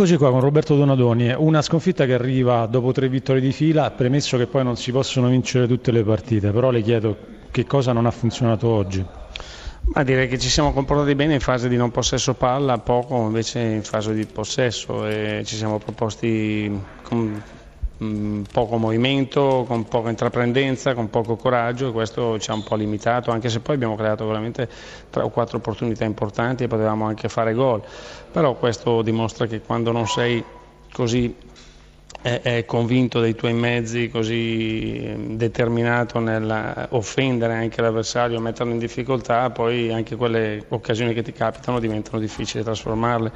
Eccoci qua con Roberto Donadoni, una sconfitta che arriva dopo tre vittorie di fila, premesso che poi non si possono vincere tutte le partite, però le chiedo che cosa non ha funzionato oggi. Ma direi che ci siamo comportati bene in fase di non possesso palla, poco invece in fase di possesso e ci siamo proposti con mm, poco movimento, con poca intraprendenza, con poco coraggio e questo ci ha un po' limitato, anche se poi abbiamo creato veramente tre o quattro opportunità importanti e potevamo anche fare gol. Però questo dimostra che quando non sei così è, è, convinto dei tuoi mezzi, così ehm, determinato nell'offendere anche l'avversario, metterlo in difficoltà, poi anche quelle occasioni che ti capitano diventano difficili trasformarle.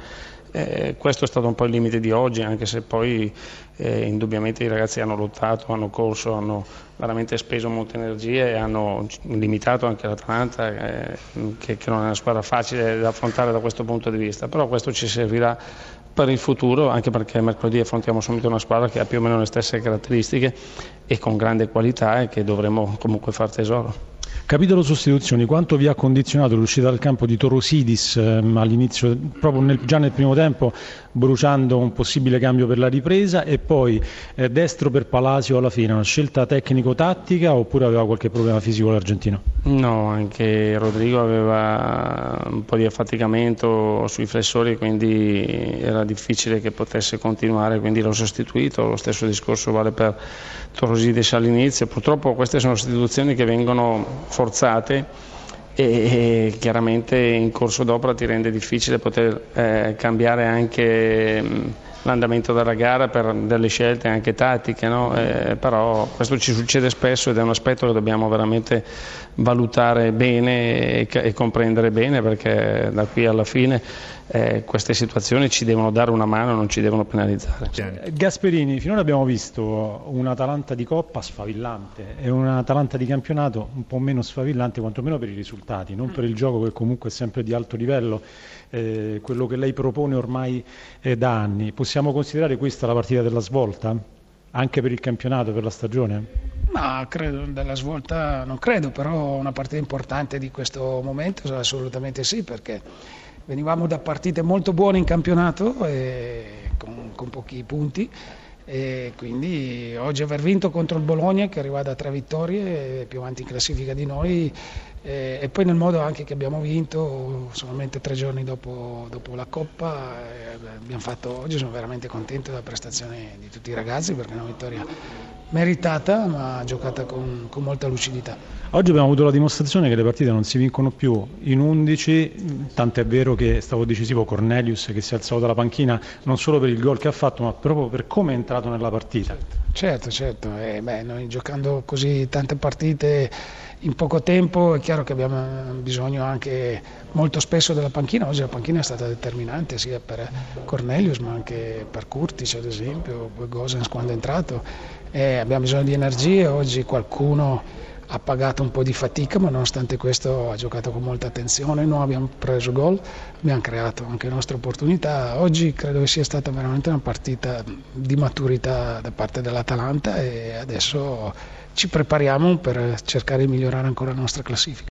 Eh, questo è stato un po' il limite di oggi, anche se poi eh, indubbiamente i ragazzi hanno lottato, hanno corso, hanno veramente speso molte energie e hanno limitato anche l'Atalanta, eh, che, che non è una squadra facile da affrontare da questo punto di vista, però questo ci servirà per il futuro, anche perché mercoledì affrontiamo subito una squadra che ha più o meno le stesse caratteristiche e con grande qualità e che dovremo comunque far tesoro. Capitolo sostituzioni, quanto vi ha condizionato l'uscita dal campo di Torosidis ehm, all'inizio, proprio nel, già nel primo tempo, bruciando un possibile cambio per la ripresa? E poi eh, destro per Palasio alla fine, una scelta tecnico-tattica oppure aveva qualche problema fisico l'argentino? No, anche Rodrigo aveva un po' di affaticamento sui flessori, quindi era difficile che potesse continuare, quindi l'ho sostituito, lo stesso discorso vale per Torosidis all'inizio, purtroppo queste sono sostituzioni che vengono forzate e chiaramente in corso d'opera ti rende difficile poter eh, cambiare anche l'andamento della gara per delle scelte anche tattiche, no? eh, però questo ci succede spesso ed è un aspetto che dobbiamo veramente valutare bene e, e comprendere bene perché da qui alla fine eh, queste situazioni ci devono dare una mano, non ci devono penalizzare. Gasperini, finora abbiamo visto un'Atalanta di Coppa sfavillante e un'Atalanta di campionato un po' meno sfavillante, quantomeno per i risultati, non per il gioco che comunque è sempre di alto livello, eh, quello che lei propone ormai eh, da anni. Possiamo considerare questa la partita della svolta? Anche per il campionato, per la stagione? Ma credo della svolta non credo, però una partita importante di questo momento assolutamente sì, perché venivamo da partite molto buone in campionato con, con, pochi punti e quindi oggi aver vinto contro il Bologna che arriva da tre vittorie più avanti in classifica di noi e, poi nel modo anche che abbiamo vinto solamente tre giorni dopo, dopo la Coppa abbiamo fatto oggi sono veramente contento della prestazione di tutti i ragazzi perché è una vittoria meritata ma giocata con, con, molta lucidità. Oggi abbiamo avuto la dimostrazione che le partite non si vincono più in 11, tant'è vero che è stato decisivo Cornelius che si è alzato dalla panchina non solo per il gol che ha fatto ma proprio per come è entrato nella partita. Certo, certo, eh, beh, noi giocando così tante partite in poco tempo è chiaro che abbiamo bisogno anche molto spesso della panchina, oggi la panchina è stata determinante sia per Cornelius ma anche per Curtis ad esempio, poi Gosens quando è entrato, eh, abbiamo bisogno di energie, oggi qualcuno ha pagato un po' di fatica ma nonostante questo ha giocato con molta attenzione, noi abbiamo preso gol, abbiamo creato anche le nostre opportunità, oggi credo che sia stata veramente una partita di maturità da parte dell'Atalanta e adesso ci prepariamo per cercare di migliorare ancora la nostra classifica.